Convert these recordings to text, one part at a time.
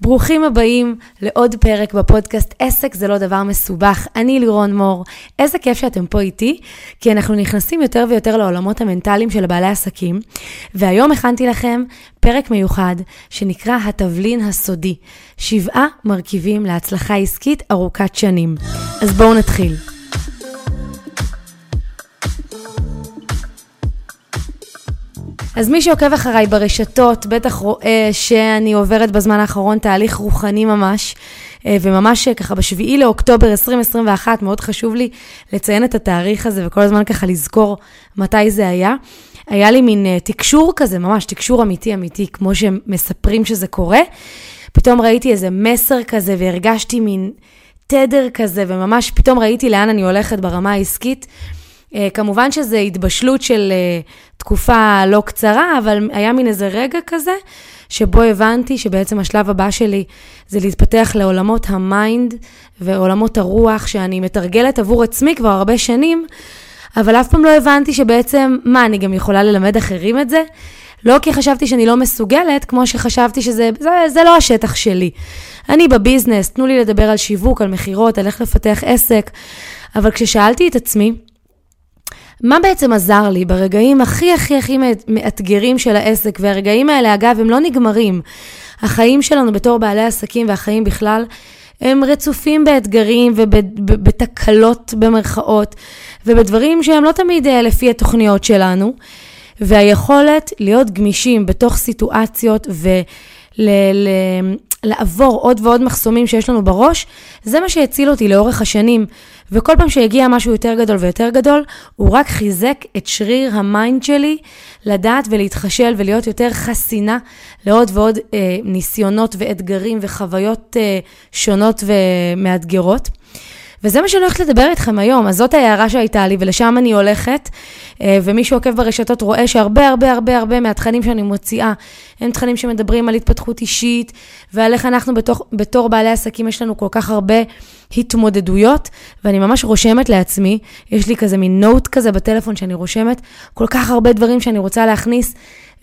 ברוכים הבאים לעוד פרק בפודקאסט עסק זה לא דבר מסובך. אני לירון מור, איזה כיף שאתם פה איתי, כי אנחנו נכנסים יותר ויותר לעולמות המנטליים של בעלי עסקים, והיום הכנתי לכם פרק מיוחד שנקרא התבלין הסודי, שבעה מרכיבים להצלחה עסקית ארוכת שנים. אז בואו נתחיל. אז מי שעוקב אחריי ברשתות בטח רואה שאני עוברת בזמן האחרון תהליך רוחני ממש, אה, וממש ככה בשביעי לאוקטובר 2021, מאוד חשוב לי לציין את התאריך הזה וכל הזמן ככה לזכור מתי זה היה. היה לי מין אה, תקשור כזה, ממש תקשור אמיתי אמיתי, כמו שמספרים שזה קורה. פתאום ראיתי איזה מסר כזה והרגשתי מין תדר כזה, וממש פתאום ראיתי לאן אני הולכת ברמה העסקית. אה, כמובן שזו התבשלות של אה, תקופה לא קצרה, אבל היה מין איזה רגע כזה, שבו הבנתי שבעצם השלב הבא שלי זה להתפתח לעולמות ה mind ועולמות הרוח, שאני מתרגלת עבור עצמי כבר הרבה שנים, אבל אף פעם לא הבנתי שבעצם, מה, אני גם יכולה ללמד אחרים את זה? לא כי חשבתי שאני לא מסוגלת, כמו שחשבתי שזה זה, זה לא השטח שלי. אני ב business, תנו לי לדבר על שיווק, על מכירות, על איך לפתח עסק, אבל כששאלתי את עצמי, מה בעצם עזר לי ברגעים הכי הכי הכי מאתגרים של העסק, והרגעים האלה, אגב, הם לא נגמרים. החיים שלנו בתור בעלי עסקים והחיים בכלל, הם רצופים באתגרים ובתקלות במרכאות, ובדברים שהם לא תמיד אה, לפי התוכניות שלנו. והיכולת להיות גמישים בתוך סיטואציות ולעבור עוד ועוד מחסומים שיש לנו בראש, זה מה שהציל אותי לאורך השנים. וכל פעם שהגיע משהו יותר גדול ויותר גדול, הוא רק חיזק את שריר ה mind שלי לדעת ולהתחשל ולהיות יותר חסינה לעוד ועוד אה, ניסיונות ואתגרים וחוויות אה, שונות ומאתגרות. וזה מה שאני הולכת לדבר איתכם היום, אז זאת ההערה שהייתה לי ולשם אני הולכת. אה, ומי שעוקב ברשתות רואה שהרבה הרבה הרבה הרבה מהתכנים שאני מוציאה הם תכנים שמדברים על התפתחות אישית ועל איך אנחנו בתוך, בתור בעלי עסקים יש לנו כל כך הרבה התמודדויות ואני ממש רושמת לעצמי, יש לי כזה מין נוט כזה בטלפון שאני רושמת כל כך הרבה דברים שאני רוצה להכניס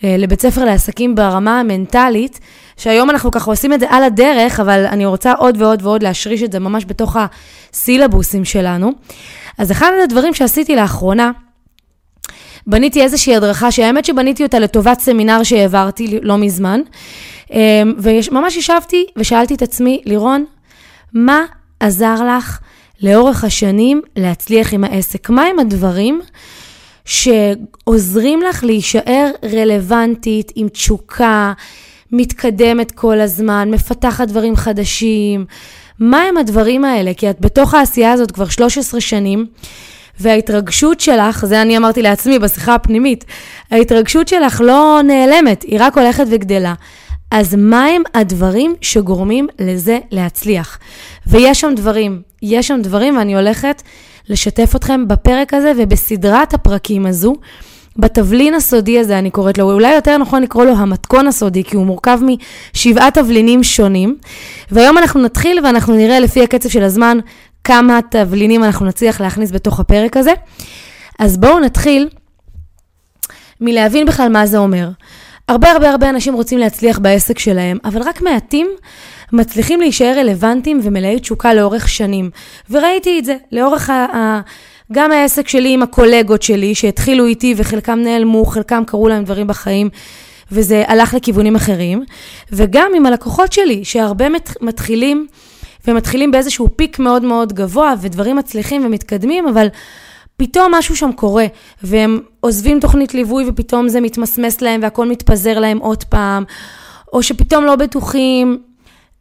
אה, לבית ספר לעסקים ברמה המנטלית, שהיום אנחנו ככה עושים את זה על הדרך, אבל אני רוצה עוד ועוד ועוד להשריש את זה ממש בתוך הסילבוסים שלנו. אז אחד הדברים שעשיתי לאחרונה, בניתי איזושהי הדרכה, שהאמת שבניתי אותה לטובת סמינר שהעברתי לא מזמן, אמ, וממש ישבתי ושאלתי את עצמי, לירון, מה עזר לך לאורך השנים להצליח עם העסק? מה הם הדברים שעוזרים לך להישאר רלוונטית, עם תשוקה, מתקדמת כל הזמן, מפתחת דברים חדשים? מה הם הדברים האלה? כי את בתוך העשייה הזאת כבר 13 שנים. וההתרגשות שלך, זה אני אמרתי לעצמי בשיחה הפנימית, ההתרגשות שלך לא נעלמת, היא רק הולכת וגדלה. אז מהם הדברים שגורמים לזה להצליח? ויש שם דברים, יש שם דברים ואני הולכת לשתף אתכם בפרק הזה ובסדרת הפרקים הזו. בתבלין הסודי הזה, אני קוראת לו, אולי יותר נכון לקרוא לו המתכון הסודי, כי הוא מורכב משבעה תבלינים שונים. והיום אנחנו נתחיל ואנחנו נראה לפי הקצב של הזמן כמה תבלינים אנחנו נצליח להכניס בתוך הפרק הזה. אז בואו נתחיל מלהבין בכלל מה זה אומר. הרבה הרבה הרבה אנשים רוצים להצליח בעסק שלהם, אבל רק מעטים מצליחים להישאר רלוונטיים ומלאי תשוקה לאורך שנים. וראיתי את זה לאורך גם העסק שלי עם הקולגות שלי, שהתחילו איתי וחלקם נעלמו, חלקם קרו להם דברים בחיים, וזה הלך לכיוונים אחרים, וגם עם הלקוחות שלי, שהרבה מתחילים ומתחילים באיזשהו פיק מאוד מאוד גבוה, ודברים מצליחים ומתקדמים, אבל פתאום משהו שם קורה, והם עוזבים תוכנית ליווי ופתאום זה מתמסמס להם והכל מתפזר להם עוד פעם, או שפתאום לא בטוחים.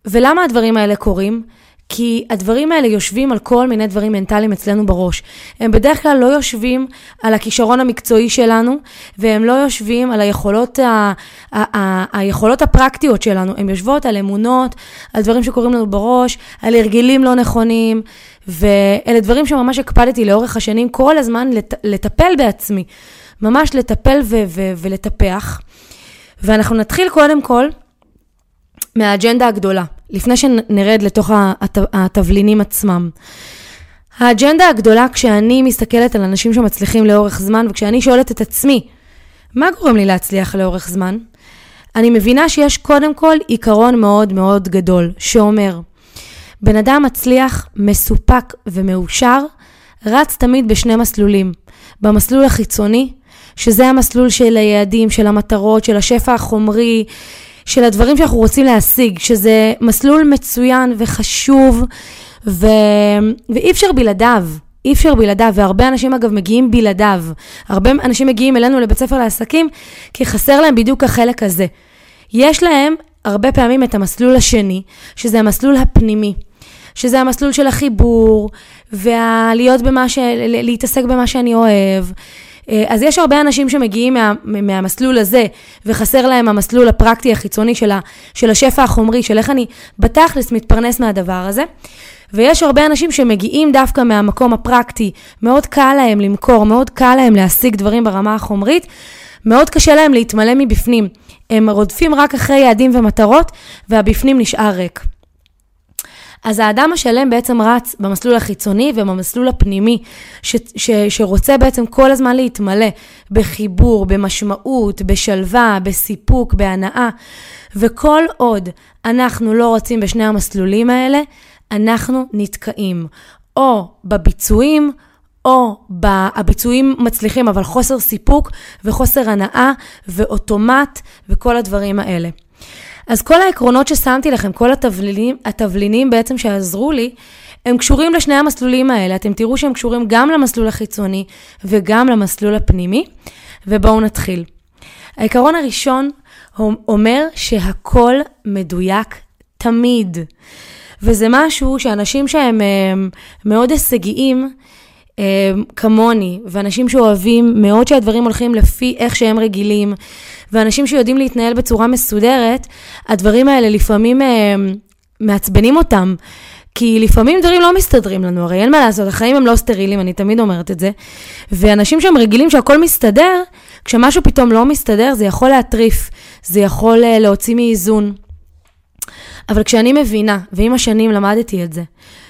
ולמה הדברים האלה קורים? כי הדברים האלה יושבים על כל מיני דברים מנטליים אצלנו בראש. הם בדרך כלל לא יושבים על הכישרון המקצועי שלנו, והם לא יושבים על היכולות, ה, ה, ה, היכולות הפרקטיות שלנו. הן יושבות על אמונות, על דברים שקורים לנו בראש, על הרגלים לא נכונים, ואלה דברים שממש הקפדתי לאורך השנים כל הזמן לט, לטפל בעצמי. ממש לטפל ו, ו, ולטפח. ואנחנו נתחיל קודם כל מהאג'נדה הגדולה. לפני שנרד לתוך התבלינים עצמם. האג'נדה הגדולה כשאני מסתכלת על אנשים שמצליחים לאורך זמן, וכשאני שואלת את עצמי, מה גורם לי להצליח לאורך זמן? אני מבינה שיש קודם כל עיקרון מאוד מאוד גדול, שאומר, בן אדם מצליח, מסופק ומאושר, רץ תמיד בשני מסלולים. במסלול החיצוני, שזה המסלול של היעדים, של המטרות, של השפע החומרי, של הדברים שאנחנו רוצים להשיג, שזה מסלול מצוין וחשוב, ו... ואי אפשר בלעדיו. אי אפשר בלעדיו, והרבה אנשים אגב מגיעים בלעדיו. הרבה אנשים מגיעים אלינו לבית ספר לעסקים, כי חסר להם בדיוק החלק הזה. יש להם הרבה פעמים את המסלול השני, שזה המסלול הפנימי. שזה המסלול של החיבור, והלהיות במה ש... להתעסק במה שאני אוהב. אה, אז יש הרבה אנשים שמגיעים מה, מהמסלול הזה, וחסר להם המסלול הפרקטי החיצוני של, ה, של השפע החומרי, של איך אני בתכלס מתפרנס מהדבר הזה. ויש הרבה אנשים שמגיעים דווקא מהמקום הפרקטי, מאוד קל להם למכור, מאוד קל להם להשיג דברים ברמה החומרית, מאוד קשה להם להתמלא מבפנים. הם רודפים רק אחרי יעדים ומטרות, והבפנים נשאר ריק. אז האדם השלם בעצם רץ במסלול החיצוני ובמסלול הפנימי, ש, ש, שרוצה בעצם כל הזמן להתמלא בחיבור, במשמעות, בשלווה, בסיפוק, בהנאה. וכל עוד אנחנו לא רוצים בשני המסלולים האלה, אנחנו נתקעים או בביצועים, או הביצועים מצליחים, אבל חוסר סיפוק וחוסר הנאה ואוטומט וכל הדברים האלה. אז כל העקרונות ששמתי לכם, כל התבלינים, התבלינים בעצם שעזרו לי, הם קשורים לשני המסלולים האלה. אתם תראו שהם קשורים גם למסלול החיצוני וגם למסלול הפנימי, ובואו נתחיל. העיקרון הראשון אומר שהכל מדויק תמיד. וזה משהו שאנשים שהם מאוד הישגיים, כמוני, ואנשים שאוהבים מאוד שהדברים הולכים לפי איך שהם רגילים, ואנשים שיודעים להתנהל בצורה מסודרת, הדברים האלה לפעמים אה, מעצבנים אותם. כי לפעמים דברים לא מסתדרים לנו, הרי אין מה לעשות, החיים הם לא סטרילים, אני תמיד אומרת את זה. ואנשים שהם רגילים שהכל מסתדר, כשמשהו פתאום לא מסתדר, זה יכול להטריף, זה יכול אה, להוציא מאיזון. אבל כשאני מבינה, ועם השנים למדתי את זה,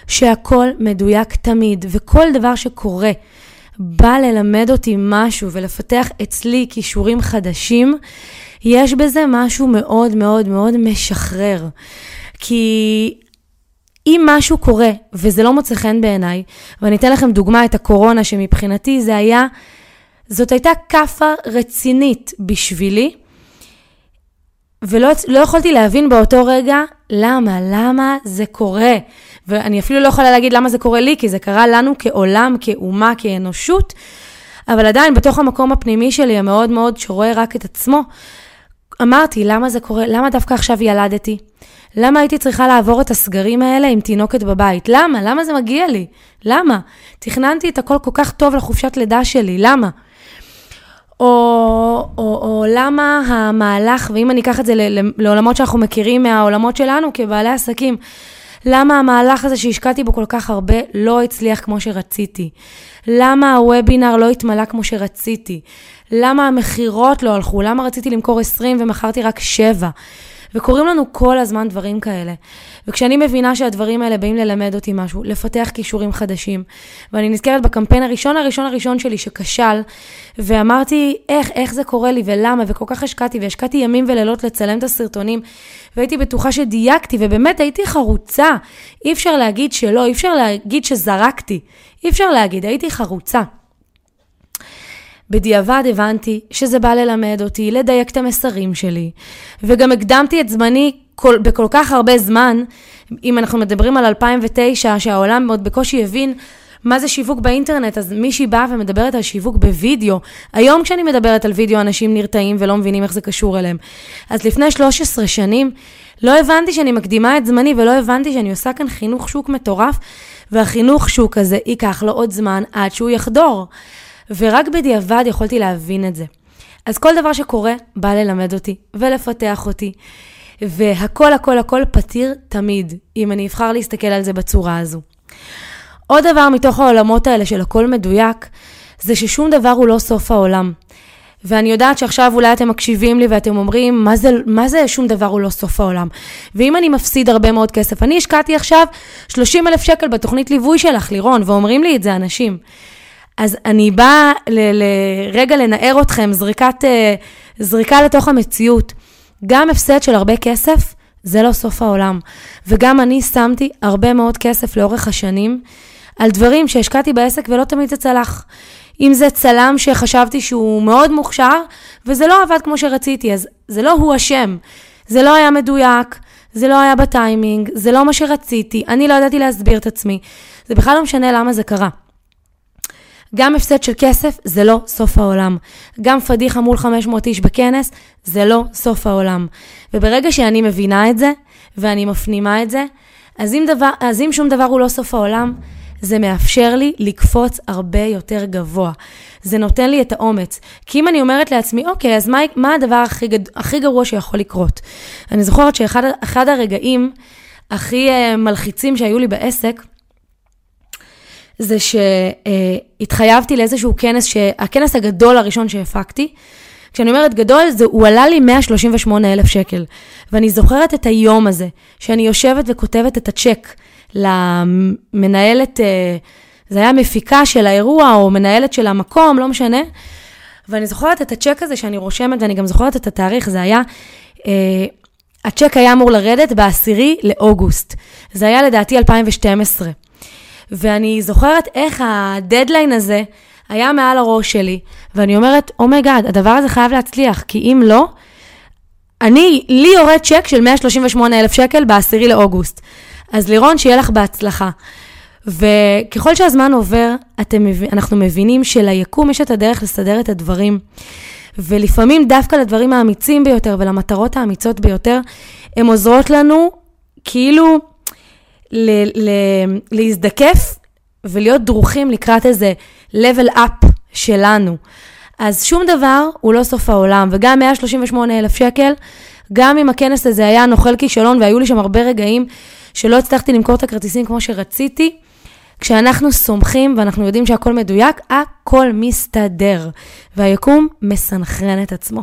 שהכל מדויק תמיד, וכל דבר שקורה בא ללמד אותי משהו ולפתח אצלי כישורים חדשים, יש בזה משהו מאוד מאוד מאוד משחרר. כי אם משהו קורה וזה לא מוצא חן בעיניי, ואני אתן לכם דוגמה את הקורונה, שמבחינתי זה היה, זאת הייתה כאפה רצינית בשבילי, ולא לא יכולתי להבין באותו רגע למה, למה זה קורה. ואני אפילו לא יכולה להגיד למה זה קורה לי, כי זה קרה לנו כעולם, כאומה, כאנושות, אבל עדיין בתוך המקום הפנימי שלי, המאוד מאוד שרואה רק את עצמו, אמרתי, למה זה קורה? למה דווקא עכשיו ילדתי? למה הייתי צריכה לעבור את הסגרים האלה עם תינוקת בבית? למה? למה זה מגיע לי? למה? תכננתי את הכל כל כך טוב לחופשת לידה שלי, למה? או, או, או למה המהלך, ואם אני אקח את זה לעולמות שאנחנו מכירים מהעולמות שלנו כבעלי עסקים, למה המהלך הזה שהשקעתי בו כל כך הרבה לא הצליח כמו שרציתי? למה הוובינר לא התמלא כמו שרציתי? למה המכירות לא הלכו? למה רציתי למכור 20 ומכרתי רק 7? וקורים לנו כל הזמן דברים כאלה. וכשאני מבינה שהדברים האלה באים ללמד אותי משהו, לפתח כישורים חדשים, ואני נזכרת בקמפיין הראשון הראשון הראשון שלי שכשל, ואמרתי איך, איך זה קורה לי ולמה, וכל כך השקעתי, והשקעתי ימים ולילות לצלם את הסרטונים, והייתי בטוחה שדייקתי, ובאמת הייתי חרוצה. אי אפשר להגיד שלא, אי אפשר להגיד שזרקתי, אי אפשר להגיד, הייתי חרוצה. בדיעבד הבנתי שזה בא ללמד אותי, לדייק את המסרים שלי, וגם הקדמתי את זמני כל, בכל כך הרבה זמן, אם אנחנו מדברים על 2009, שהעולם עוד בקושי הבין מה זה שיווק באינטרנט, אז מישהי באה ומדברת על שיווק בווידאו. היום כשאני מדברת על וידאו, אנשים נרתעים ולא מבינים איך זה קשור אליהם. אז לפני 13 שנים, לא הבנתי שאני מקדימה את זמני ולא הבנתי שאני עושה כאן חינוך שוק מטורף, והחינוך שוק הזה ייקח לו עוד זמן עד שהוא יחדור. ורק בדיעבד יכולתי להבין את זה. אז כל דבר שקורה בא ללמד אותי ולפתח אותי, והכל הכל הכל פתיר תמיד, אם אני אבחר להסתכל על זה בצורה הזו. עוד דבר מתוך העולמות האלה של הכל מדויק, זה ששום דבר הוא לא סוף העולם. ואני יודעת שעכשיו אולי אתם מקשיבים לי ואתם אומרים, מה זה, מה זה שום דבר הוא לא סוף העולם? ואם אני מפסיד הרבה מאוד כסף, אני השקעתי עכשיו 30 אלף שקל בתוכנית ליווי שלך, לירון, ואומרים לי את זה אנשים. אז אני באה לרגע לנער אתכם, זריקת, אה, זריקה לתוך המציאות. גם הפסד של הרבה כסף, זה לא סוף העולם. וגם אני שמתי הרבה מאוד כסף לאורך השנים על דברים שהשקעתי בעסק ולא תמיד זה צלח. אם זה צלם שחשבתי שהוא מאוד מוכשר, וזה לא עבד כמו שרציתי, אז זה לא הוא אשם. זה לא היה מדויק, זה לא היה בטיימינג, זה לא מה שרציתי, אני לא ידעתי להסביר את עצמי. זה בכלל לא משנה למה זה קרה. גם הפסד של כסף זה לא סוף העולם. גם פדיחה מול 500 איש בכנס זה לא סוף העולם. וברגע שאני מבינה את זה, ואני מפנימה את זה, אז אם, דבר, אז אם שום דבר הוא לא סוף העולם, זה מאפשר לי לקפוץ הרבה יותר גבוה. זה נותן לי את האומץ. כי אם אני אומרת לעצמי, אוקיי, אז מה, מה הדבר הכי, הכי גרוע שיכול לקרות? אני זוכרת שאחד הרגעים הכי uh, מלחיצים שהיו לי בעסק, זה שהתחייבתי לאיזשהו כנס, הכנס הגדול הראשון שהפקתי, כשאני אומרת גדול, זה, הוא עלה לי 138 אלף שקל. ואני זוכרת את היום הזה, שאני יושבת וכותבת את הצ'ק למנהלת, אה, זה היה מפיקה של האירוע, או מנהלת של המקום, לא משנה. ואני זוכרת את הצ'ק הזה שאני רושמת, ואני גם זוכרת את התאריך, זה היה, אה, הצ'ק היה אמור לרדת ב-10 לאוגוסט. זה היה לדעתי 2012. ואני זוכרת איך הדדליין הזה היה מעל הראש שלי, ואני אומרת, oh my god, oh הדבר הזה חייב להצליח, כי אם לא, אני, לי יורד צ'ק של 138 אלף שקל ב-10 לאוגוסט. אז לירון, שיהיה לך בהצלחה. וככל שהזמן עובר, אתם, אנחנו מבינים שליקום יש את הדרך לסדר את הדברים. ולפעמים דווקא לדברים האמיצים ביותר ולמטרות האמיצות ביותר, הן עוזרות לנו כאילו ל- ל- להזדקף ולהיות דרוכים לקראת איזה level up שלנו. אז שום דבר הוא לא סוף העולם, וגם 138 אלף שקל, גם אם הכנס הזה היה נוכל כישלון והיו לי שם הרבה רגעים שלא הצלחתי למכור את הכרטיסים כמו שרציתי, כשאנחנו סומכים ואנחנו יודעים שהכל מדויק, הכל מסתדר, והיקום מסנכרן את עצמו.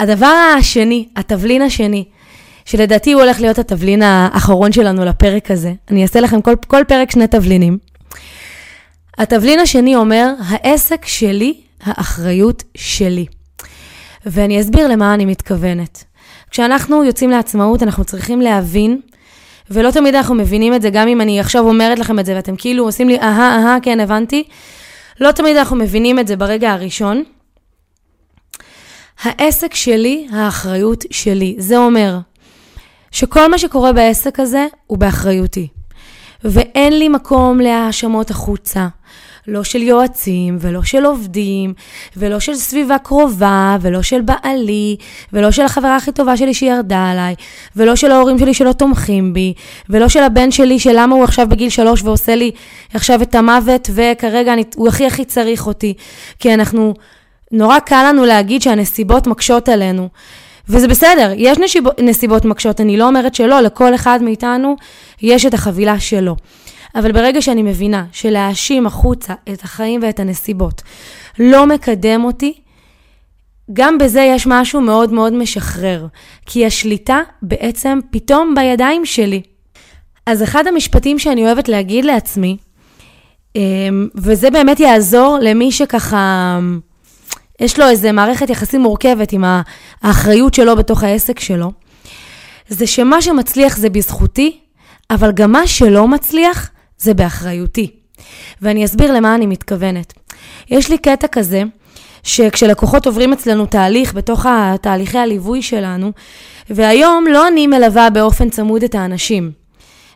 הדבר השני, התבלין השני, שלדעתי הוא הולך להיות התבלין האחרון שלנו לפרק הזה. אני אעשה לכם כל, כל פרק שני תבלינים. התבלין השני אומר, העסק שלי, האחריות שלי. ואני אסביר למה אני מתכוונת. כשאנחנו יוצאים לעצמאות, אנחנו צריכים להבין, ולא תמיד אנחנו מבינים את זה, גם אם אני עכשיו אומרת לכם את זה ואתם כאילו עושים לי, אהה, אהה, כן, הבנתי. לא תמיד אנחנו מבינים את זה ברגע הראשון. העסק שלי, האחריות שלי. זה אומר, שכל מה שקורה בעסק הזה הוא באחריותי. ואין לי מקום להאשמות החוצה. לא של יועצים, ולא של עובדים, ולא של סביבה קרובה, ולא של בעלי, ולא של החברה הכי טובה שלי שירדה עליי, ולא של ההורים שלי שלא תומכים בי, ולא של הבן שלי שלמה הוא עכשיו בגיל שלוש ועושה לי עכשיו את המוות, וכרגע אני, הוא הכי הכי צריך אותי. כי אנחנו, נורא קל לנו להגיד שהנסיבות מקשות עלינו. וזה בסדר, יש נשיבות, נסיבות מקשות, אני לא אומרת שלא, לכל אחד מאיתנו יש את החבילה שלו. אבל ברגע שאני מבינה שלהאשים החוצה את החיים ואת הנסיבות לא מקדם אותי, גם בזה יש משהו מאוד מאוד משחרר, כי השליטה בעצם פתאום בידיים שלי. אז אחד המשפטים שאני אוהבת להגיד לעצמי, אמ, וזה באמת יעזור למי שככה יש לו איזה מערכת יחסים מורכבת עם האחריות שלו בתוך העסק שלו, זה שמה שמצליח זה בזכותי, אבל גם מה שלא מצליח זה באחריותי. ואני אסביר למה אני מתכוונת. יש לי קטע כזה, שכשלקוחות עוברים אצלנו תהליך בתוך התהליכי הליווי שלנו, והיום לא אני מלווה באופן צמוד את האנשים.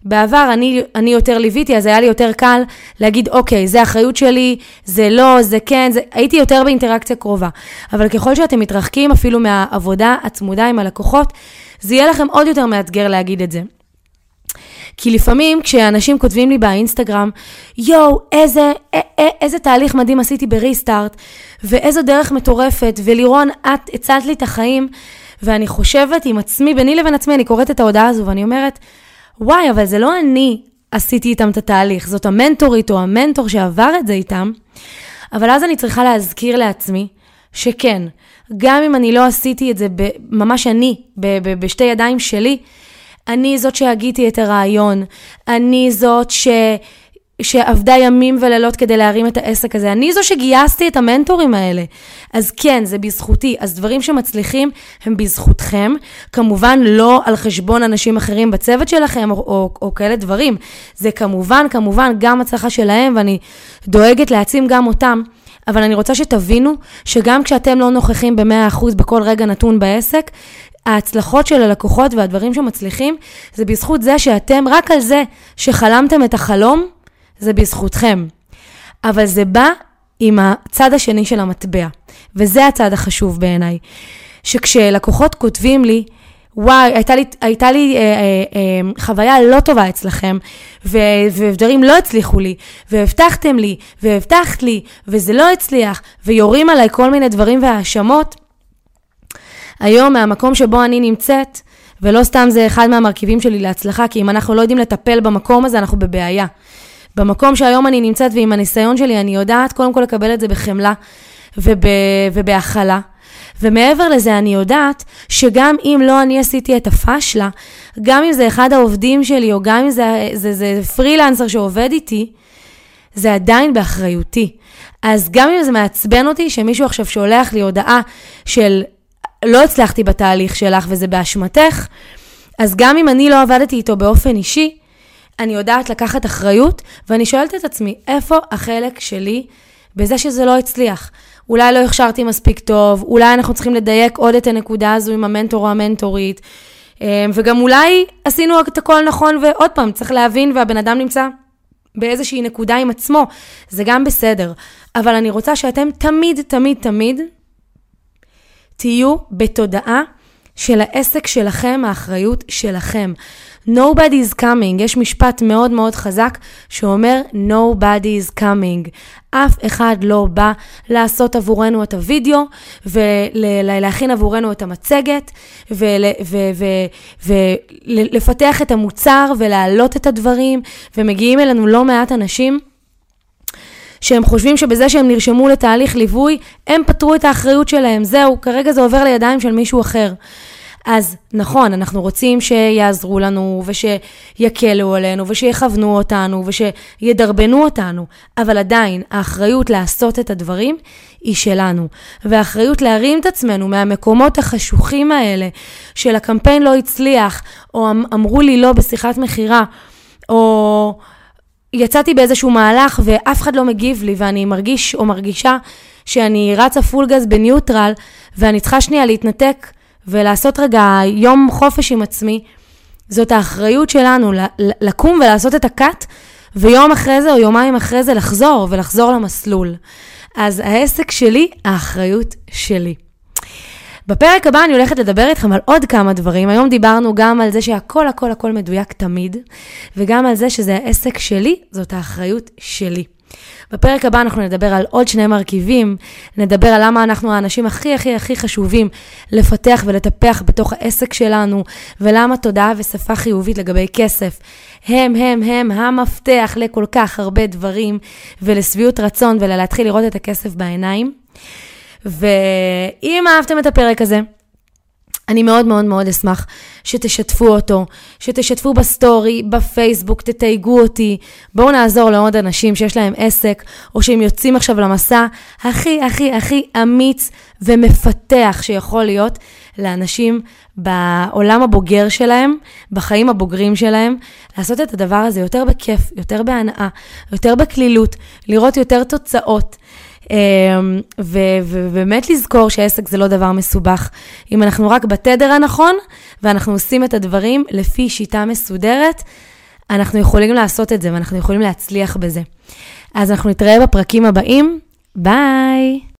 בעבר אני, אני יותר ליוויתי, אז היה לי יותר קל להגיד, אוקיי, זה אחריות שלי, זה לא, זה כן, זה... הייתי יותר באינטראקציה קרובה. אבל ככל שאתם מתרחקים אפילו מהעבודה הצמודה עם הלקוחות, זה יהיה לכם עוד יותר מאתגר להגיד את זה. כי לפעמים כשאנשים כותבים לי באינסטגרם, יואו, איזה, איזה תהליך מדהים עשיתי בריסטארט, ואיזו דרך מטורפת, ולירון, את הצלת לי את החיים, ואני חושבת עם עצמי, ביני לבין עצמי, אני קוראת את ההודעה הזו ואני אומרת, וואי, אבל זה לא אני עשיתי איתם את התהליך, זאת המנטורית או המנטור שעבר את זה איתם, אבל אז אני צריכה להזכיר לעצמי שכן, גם אם אני לא עשיתי את זה ממש אני, בשתי ידיים שלי, אני זאת שהגיתי את הרעיון, אני זאת שעבדה ימים ולילות כדי להרים את העסק הזה. אני זו שגייסתי את המנטורים האלה. אז כן, זה בזכותי. אז דברים שמצליחים הם בזכותכם. כמובן לא על חשבון אנשים אחרים בצוות שלכם או, או, או כאלה דברים. זה כמובן, כמובן גם הצלחה שלהם, ואני דואגת להעצים גם אותם. אבל אני רוצה שתבינו שגם כשאתם לא נוכחים ב-100% בכל רגע נתון בעסק, ההצלחות של הלקוחות והדברים שמצליחים, זה בזכות זה שאתם, רק על זה שחלמתם את החלום, זה בזכותכם. אבל זה בא עם הצד השני של המטבע, וזה הצד החשוב בעיניי. שכשלקוחות כותבים לי, וואי, הייתה לי, הייתה לי אה, אה, אה, חוויה לא טובה אצלכם, ו, ודברים לא הצליחו לי, והבטחתם לי, והבטחת לי, וזה לא הצליח, ויורים עליי כל מיני דברים והאשמות, היום מהמקום שבו אני נמצאת, ולא סתם זה אחד מהמרכיבים שלי להצלחה, כי אם אנחנו לא יודעים לטפל במקום הזה, אנחנו בבעיה. במקום שהיום אני נמצאת ועם הניסיון שלי, אני יודעת קודם כל לקבל את זה בחמלה וב, ובהכלה. ומעבר לזה, אני יודעת שגם אם לא אני עשיתי את הפאשלה, גם אם זה אחד העובדים שלי, או גם אם זה, זה, זה, זה פרילנסר שעובד איתי, זה עדיין באחריותי. אז גם אם זה מעצבן אותי שמישהו עכשיו שולח לי הודעה של לא הצלחתי בתהליך שלך וזה באשמתך, אז גם אם אני לא עבדתי איתו באופן אישי, אני יודעת לקחת אחריות, ואני שואלת את עצמי, איפה החלק שלי בזה שזה לא הצליח? אולי לא הכשרתי מספיק טוב, אולי אנחנו צריכים לדייק עוד את הנקודה הזו עם המנטור או המנטורית, אה, וגם אולי עשינו את הכל נכון, ועוד פעם, צריך להבין, והבן אדם נמצא באיזושהי נקודה עם עצמו, זה גם בסדר. אבל אני רוצה שאתם תמיד, תמיד, תמיד תהיו בתודעה של העסק שלכם, האחריות שלכם. Nobody is coming, יש משפט מאוד מאוד חזק שאומר Nobody is coming. אף אחד לא בא לעשות עבורנו את הוידאו ולהכין עבורנו את המצגת ולפתח את המוצר ולהעלות את הדברים, ומגיעים אלינו לא מעט אנשים. שהם חושבים שבזה שהם נרשמו לתהליך ליווי, הם פתרו את האחריות שלהם. זהו, כרגע זה עובר לידיים של מישהו אחר. אז נכון, אנחנו רוצים שיעזרו לנו, ושיקלו עלינו, ושיכוונו אותנו, ושידרבנו אותנו, אבל עדיין, האחריות לעשות את הדברים היא שלנו. והאחריות להרים את עצמנו מהמקומות החשוכים האלה, של הקמפיין לא הצליח, או אמ-, אמרו לי לא בשיחת מכירה, או... יצאתי באיזשהו מהלך ואף אחד לא מגיב לי, ואני מרגיש או מרגישה שאני רצה פול גז בניוטרל, ואני צריכה שנייה להתנתק ולעשות רגע יום חופש עם עצמי. זאת האחריות שלנו, לקום ולעשות את הקאט, ויום אחרי זה או יומיים אחרי זה לחזור ולחזור למסלול. אז העסק שלי, האחריות שלי. בפרק הבא אני הולכת לדבר איתכם על עוד כמה דברים. היום דיברנו גם על זה שהכל הכל הכל מדויק תמיד, וגם על זה שזה העסק שלי, זאת האחריות שלי. בפרק הבא אנחנו נדבר על עוד שני מרכיבים, נדבר על למה אנחנו האנשים הכי הכי הכי חשובים לפתח ולטפח בתוך העסק שלנו, ולמה תודעה ושפה חיובית לגבי כסף הם הם הם המפתח לכל כך הרבה דברים ולשביעות רצון ולהתחיל לראות את הכסף בעיניים. ואם אהבתם את הפרק הזה, אני מאוד מאוד מאוד אשמח שתשתפו אותו, שתשתפו בסטורי, בפייסבוק, תתייגו אותי. בואו נעזור לעוד אנשים שיש להם עסק, או שהם יוצאים עכשיו למסע הכי הכי הכי אמיץ ומפתח שיכול להיות לאנשים בעולם הבוגר שלהם, בחיים הבוגרים שלהם, לעשות את הדבר הזה יותר בכיף, יותר בהנאה, יותר בקלילות, לראות יותר תוצאות. אמ, ובאמת לזכור שעסק זה לא דבר מסובך. אם אנחנו רק בתדר הנכון, ואנחנו עושים את הדברים לפי שיטה מסודרת, אנחנו יכולים לעשות את זה ואנחנו יכולים להצליח בזה. אז אנחנו נתראה בפרקים הבאים. ביי!